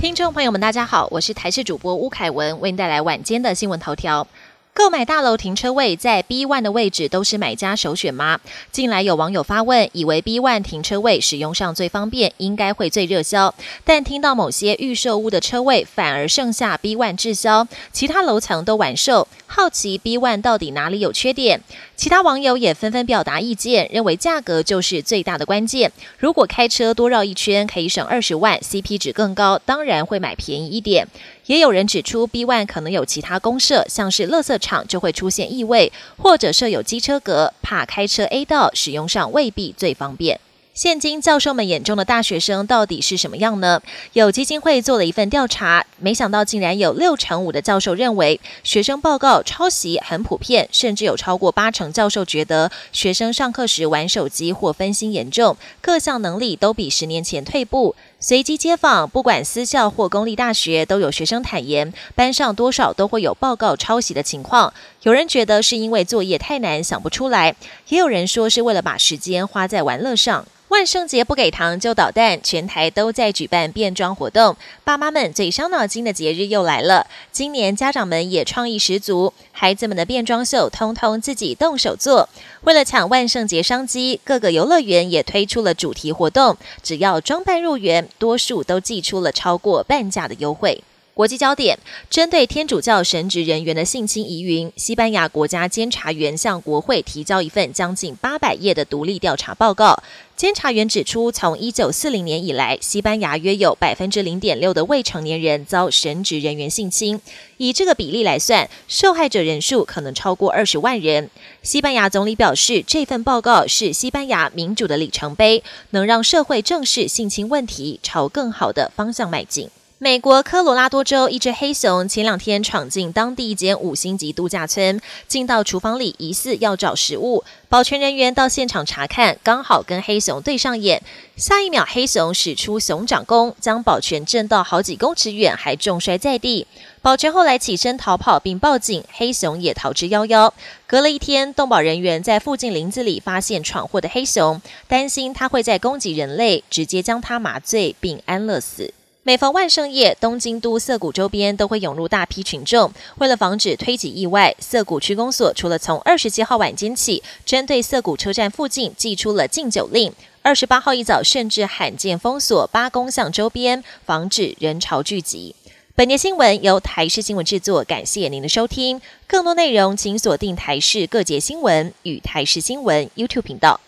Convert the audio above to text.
听众朋友们，大家好，我是台视主播吴凯文，为您带来晚间的新闻头条。购买大楼停车位在 B one 的位置都是买家首选吗？近来有网友发问，以为 B one 停车位使用上最方便，应该会最热销。但听到某些预售屋的车位反而剩下 B one 滞销，其他楼层都完售，好奇 B one 到底哪里有缺点？其他网友也纷纷表达意见，认为价格就是最大的关键。如果开车多绕一圈可以省二十万，CP 值更高，当然会买便宜一点。也有人指出，B one 可能有其他公社，像是垃圾场就会出现异味，或者设有机车格，怕开车 A 道使用上未必最方便。现今教授们眼中的大学生到底是什么样呢？有基金会做了一份调查，没想到竟然有六成五的教授认为学生报告抄袭很普遍，甚至有超过八成教授觉得学生上课时玩手机或分心严重，各项能力都比十年前退步。随机接访，不管私校或公立大学，都有学生坦言，班上多少都会有报告抄袭的情况。有人觉得是因为作业太难想不出来，也有人说是为了把时间花在玩乐上。万圣节不给糖就捣蛋，全台都在举办变装活动。爸妈们最伤脑筋的节日又来了。今年家长们也创意十足，孩子们的变装秀通通自己动手做。为了抢万圣节商机，各个游乐园也推出了主题活动，只要装扮入园，多数都寄出了超过半价的优惠。国际焦点：针对天主教神职人员的性侵疑云，西班牙国家监察员向国会提交一份将近八百页的独立调查报告。监察员指出，从一九四零年以来，西班牙约有百分之零点六的未成年人遭神职人员性侵。以这个比例来算，受害者人数可能超过二十万人。西班牙总理表示，这份报告是西班牙民主的里程碑，能让社会正视性侵问题，朝更好的方向迈进。美国科罗拉多州一只黑熊前两天闯进当地一间五星级度假村，进到厨房里，疑似要找食物。保全人员到现场查看，刚好跟黑熊对上眼。下一秒，黑熊使出熊掌功，将保全震到好几公尺远，还重摔在地。保全后来起身逃跑并报警，黑熊也逃之夭夭。隔了一天，动保人员在附近林子里发现闯祸的黑熊，担心它会在攻击人类，直接将它麻醉并安乐死。每逢万圣夜，东京都涩谷周边都会涌入大批群众。为了防止推挤意外，涩谷区公所除了从二十七号晚间起，针对涩谷车站附近寄出了禁酒令，二十八号一早甚至罕见封锁八公巷周边，防止人潮聚集。本节新闻由台视新闻制作，感谢您的收听。更多内容请锁定台视各节新闻与台视新闻 YouTube 频道。